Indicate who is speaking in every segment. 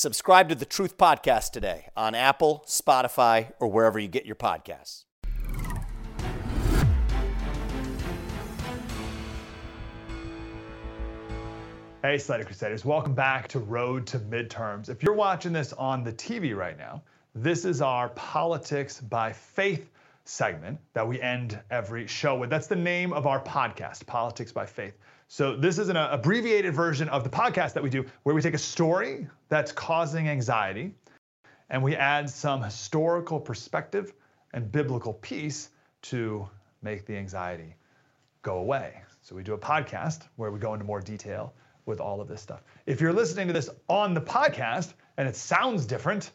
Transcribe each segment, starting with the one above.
Speaker 1: Subscribe to the Truth Podcast today on Apple, Spotify, or wherever you get your podcasts.
Speaker 2: Hey, Slater Crusaders, welcome back to Road to Midterms. If you're watching this on the TV right now, this is our Politics by Faith segment that we end every show with. That's the name of our podcast, Politics by Faith. So, this is an abbreviated version of the podcast that we do where we take a story that's causing anxiety and we add some historical perspective and biblical peace to make the anxiety go away. So, we do a podcast where we go into more detail with all of this stuff. If you're listening to this on the podcast and it sounds different,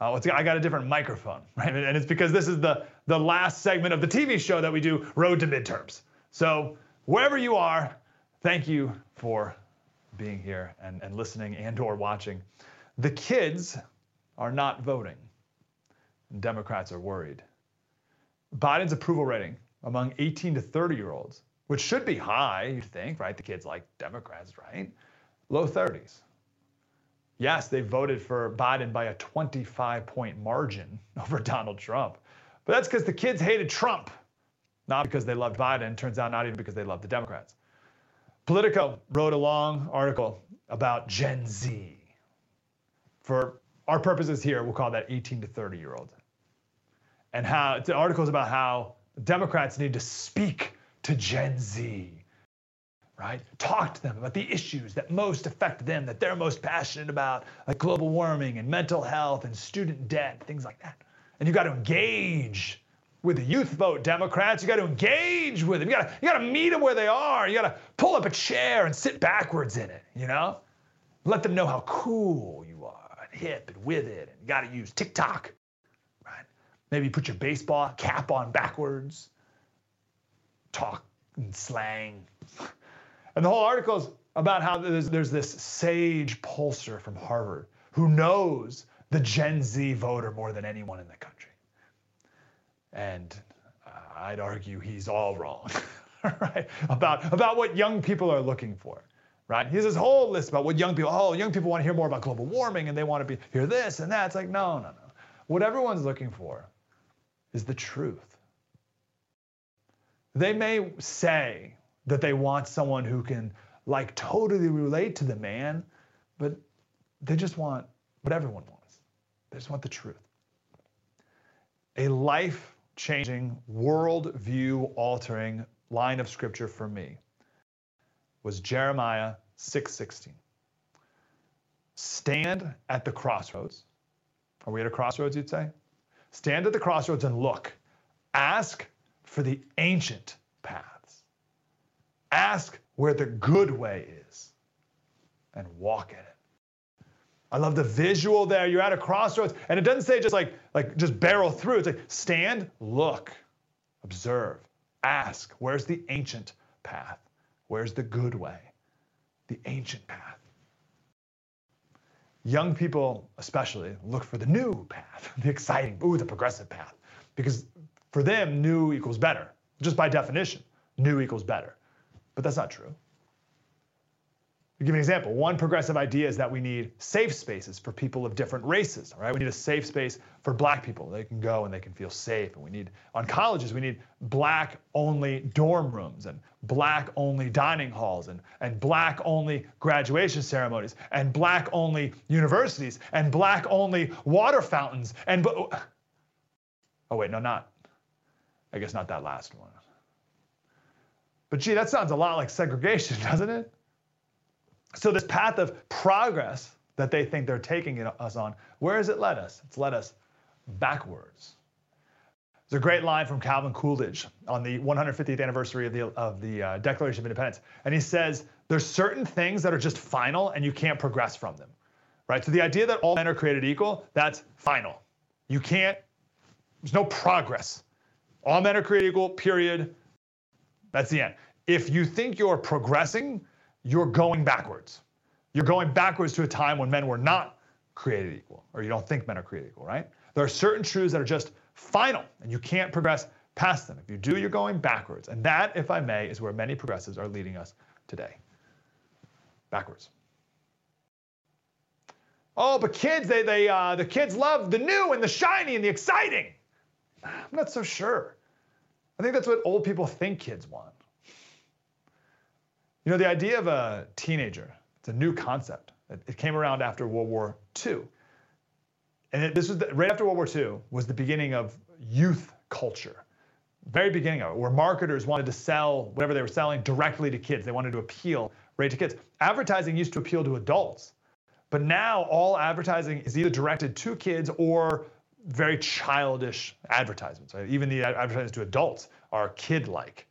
Speaker 2: uh, I got a different microphone, right? And it's because this is the, the last segment of the TV show that we do, Road to Midterms. So wherever you are, thank you for being here and, and listening and or watching. The kids are not voting. Democrats are worried. Biden's approval rating among 18 to 30 year olds, which should be high, you'd think, right? The kids like Democrats, right? Low 30s. Yes, they voted for Biden by a 25 point margin over Donald Trump. But that's because the kids hated Trump, not because they loved Biden. Turns out, not even because they loved the Democrats. Politico wrote a long article about Gen Z. For our purposes here, we'll call that 18 to 30 year old. And how the article is about how Democrats need to speak to Gen Z right? Talk to them about the issues that most affect them, that they're most passionate about, like global warming and mental health and student debt, things like that. And you've got to engage with the youth vote Democrats. You got to engage with them. You got to you got to meet them where they are. You got to pull up a chair and sit backwards in it. You know, let them know how cool you are and hip and with it. And you got to use TikTok, right? Maybe put your baseball cap on backwards. Talk in slang. And the whole article is about how there's, there's this sage pollster from Harvard who knows the Gen Z voter more than anyone in the country. And I'd argue he's all wrong, right? About, about what young people are looking for, right? He has this whole list about what young people, oh, young people want to hear more about global warming and they want to be, hear this and that. It's like, no, no, no. What everyone's looking for is the truth. They may say that they want someone who can like totally relate to the man, but they just want what everyone wants. They just want the truth. A life changing, world view altering line of scripture for me was Jeremiah 6:16. Stand at the crossroads. Are we at a crossroads, you'd say? Stand at the crossroads and look. Ask for the ancient paths. Ask where the good way is and walk in it. I love the visual there. You're at a crossroads, and it doesn't say just like, like just barrel through. It's like stand, look, observe, ask. Where's the ancient path? Where's the good way? The ancient path. Young people, especially, look for the new path, the exciting, ooh, the progressive path. Because for them, new equals better. Just by definition, new equals better. But that's not true. Give you an example, one progressive idea is that we need safe spaces for people of different races. All right, we need a safe space for black people. They can go and they can feel safe. And we need on colleges, we need black only dorm rooms and black only dining halls and, and black only graduation ceremonies and black only universities and black only water fountains and oh wait, no, not I guess not that last one. But gee, that sounds a lot like segregation, doesn't it? So, this path of progress that they think they're taking us on, where has it led us? It's led us backwards. There's a great line from Calvin Coolidge on the 150th anniversary of the, of the uh, Declaration of Independence. And he says, There's certain things that are just final and you can't progress from them. right? So the idea that all men are created equal, that's final. You can't, there's no progress. All men are created equal, period. That's the end. If you think you're progressing, you're going backwards. You're going backwards to a time when men were not created equal, or you don't think men are created equal, right? There are certain truths that are just final, and you can't progress past them. If you do, you're going backwards. And that, if I may, is where many progressives are leading us today. Backwards. Oh, but kids, they, they, uh, the kids love the new and the shiny and the exciting. I'm not so sure. I think that's what old people think kids want. You know, the idea of a teenager, it's a new concept. It came around after World War II. And it, this was the, right after World War II was the beginning of youth culture. Very beginning of it, where marketers wanted to sell whatever they were selling directly to kids. They wanted to appeal right to kids. Advertising used to appeal to adults, but now all advertising is either directed to kids or very childish advertisements. Right? Even the advertisements to adults are kid-like.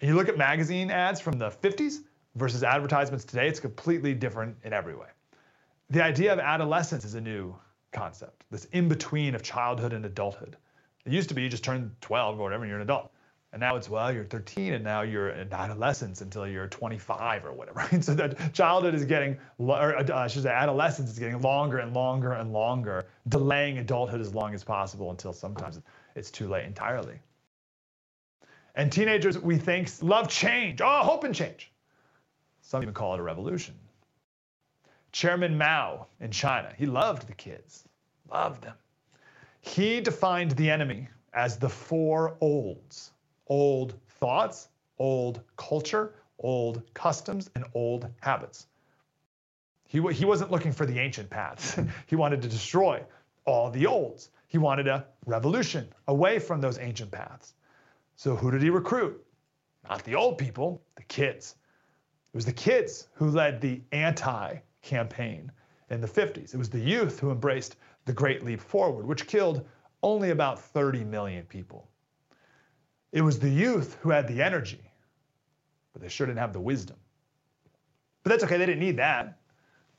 Speaker 2: And you look at magazine ads from the 50s versus advertisements today, it's completely different in every way. The idea of adolescence is a new concept, this in between of childhood and adulthood. It used to be you just turn 12 or whatever and you're an adult. And now it's, well, you're 13 and now you're in adolescence until you're 25 or whatever. So that childhood is getting, or uh, I should say adolescence is getting longer and longer and longer, delaying adulthood as long as possible until sometimes it's too late entirely. And teenagers, we think, love change. Oh, hope and change. Some even call it a revolution. Chairman Mao in China, he loved the kids, loved them. He defined the enemy as the four olds old thoughts, old culture, old customs, and old habits. He, he wasn't looking for the ancient paths. he wanted to destroy all the olds. He wanted a revolution away from those ancient paths. So who did he recruit? Not the old people, the kids. It was the kids who led the anti campaign in the 50s. It was the youth who embraced the Great Leap Forward, which killed only about 30 million people. It was the youth who had the energy, but they sure didn't have the wisdom. But that's okay, they didn't need that.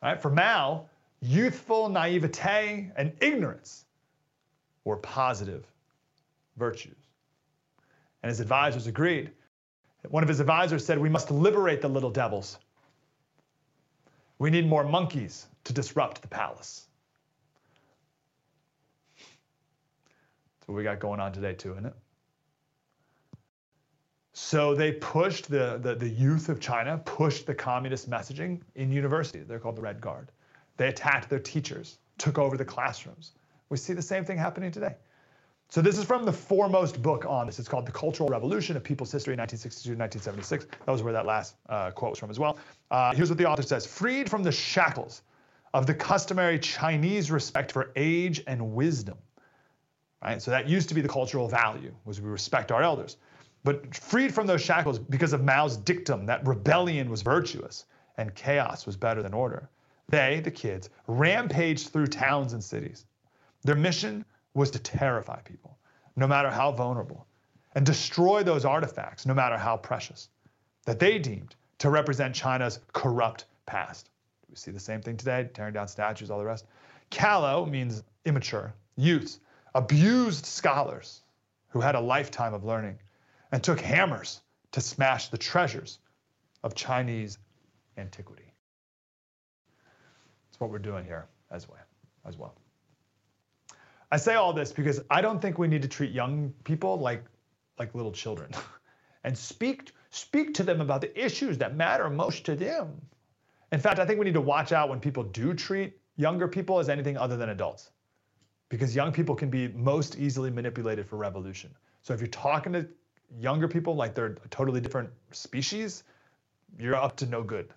Speaker 2: Right? For Mao, youthful naivete and ignorance were positive virtues. And his advisors agreed. One of his advisors said, We must liberate the little devils. We need more monkeys to disrupt the palace. That's what we got going on today, too, isn't it? So they pushed the, the, the, youth of China, pushed the communist messaging in universities. They're called the Red Guard. They attacked their teachers, took over the classrooms. We see the same thing happening today. So this is from the foremost book on this. It's called The Cultural Revolution, A People's History, 1962-1976. That was where that last uh, quote was from as well. Uh, here's what the author says. Freed from the shackles of the customary Chinese respect for age and wisdom. Right? So that used to be the cultural value, was we respect our elders. But freed from those shackles because of Mao's dictum that rebellion was virtuous and chaos was better than order. They, the kids, rampaged through towns and cities. Their mission was to terrify people, no matter how vulnerable, and destroy those artifacts, no matter how precious, that they deemed to represent China's corrupt past. We see the same thing today, tearing down statues, all the rest. Callow means immature, youths, abused scholars who had a lifetime of learning and took hammers to smash the treasures of Chinese antiquity. That's what we're doing here as well. As well. I say all this because I don't think we need to treat young people like, like little children and speak, speak to them about the issues that matter most to them. In fact, I think we need to watch out when people do treat younger people as anything other than adults because young people can be most easily manipulated for revolution. So if you're talking to younger people like they're a totally different species, you're up to no good.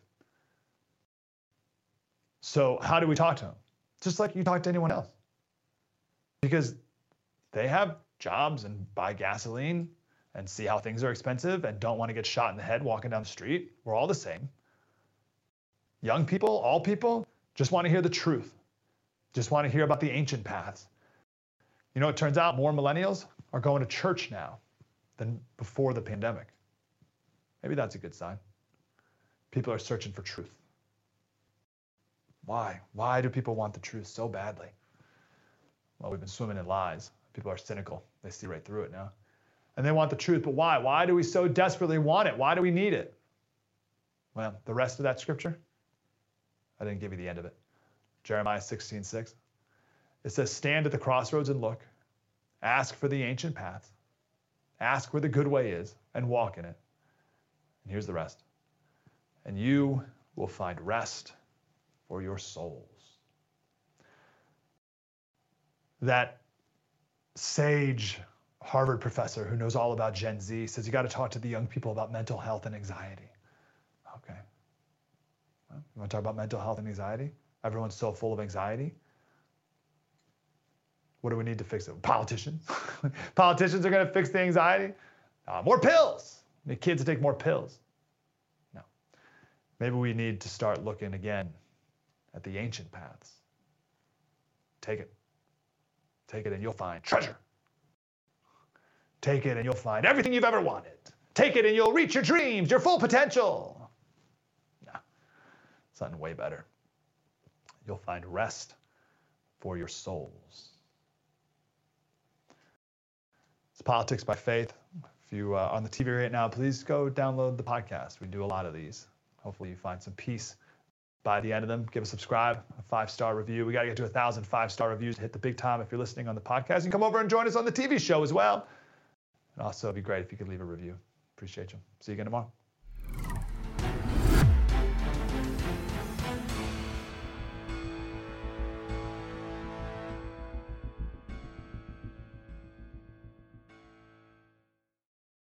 Speaker 2: So how do we talk to them? Just like you talk to anyone else because they have jobs and buy gasoline and see how things are expensive and don't want to get shot in the head walking down the street. We're all the same. Young people, all people, just want to hear the truth, just want to hear about the ancient paths. You know, it turns out more millennials are going to church now than before the pandemic. Maybe that's a good sign. People are searching for truth. Why? Why do people want the truth so badly? Well, we've been swimming in lies. People are cynical. They see right through it now. And they want the truth, but why? Why do we so desperately want it? Why do we need it? Well, the rest of that scripture, I didn't give you the end of it. Jeremiah 16, 6. It says, Stand at the crossroads and look. Ask for the ancient paths. Ask where the good way is and walk in it. And here's the rest. And you will find rest for your souls. That sage Harvard professor who knows all about Gen Z says you got to talk to the young people about mental health and anxiety. Okay. Well, you want to talk about mental health and anxiety? Everyone's so full of anxiety. What do we need to fix it? Politicians. Politicians are going to fix the anxiety. Uh, more pills. The kids take more pills. No. Maybe we need to start looking again at the ancient paths. Take it. Take it and you'll find treasure. Take it and you'll find everything you've ever wanted. Take it and you'll reach your dreams, your full potential. No, something way better. You'll find rest for your souls. It's Politics by Faith. If you are uh, on the TV right now, please go download the podcast. We do a lot of these. Hopefully, you find some peace by the end of them. Give a subscribe, a five star review. We got to get to a thousand five star reviews to hit the big time if you're listening on the podcast. And come over and join us on the TV show as well. And also, it'd be great if you could leave a review. Appreciate you. See you again tomorrow.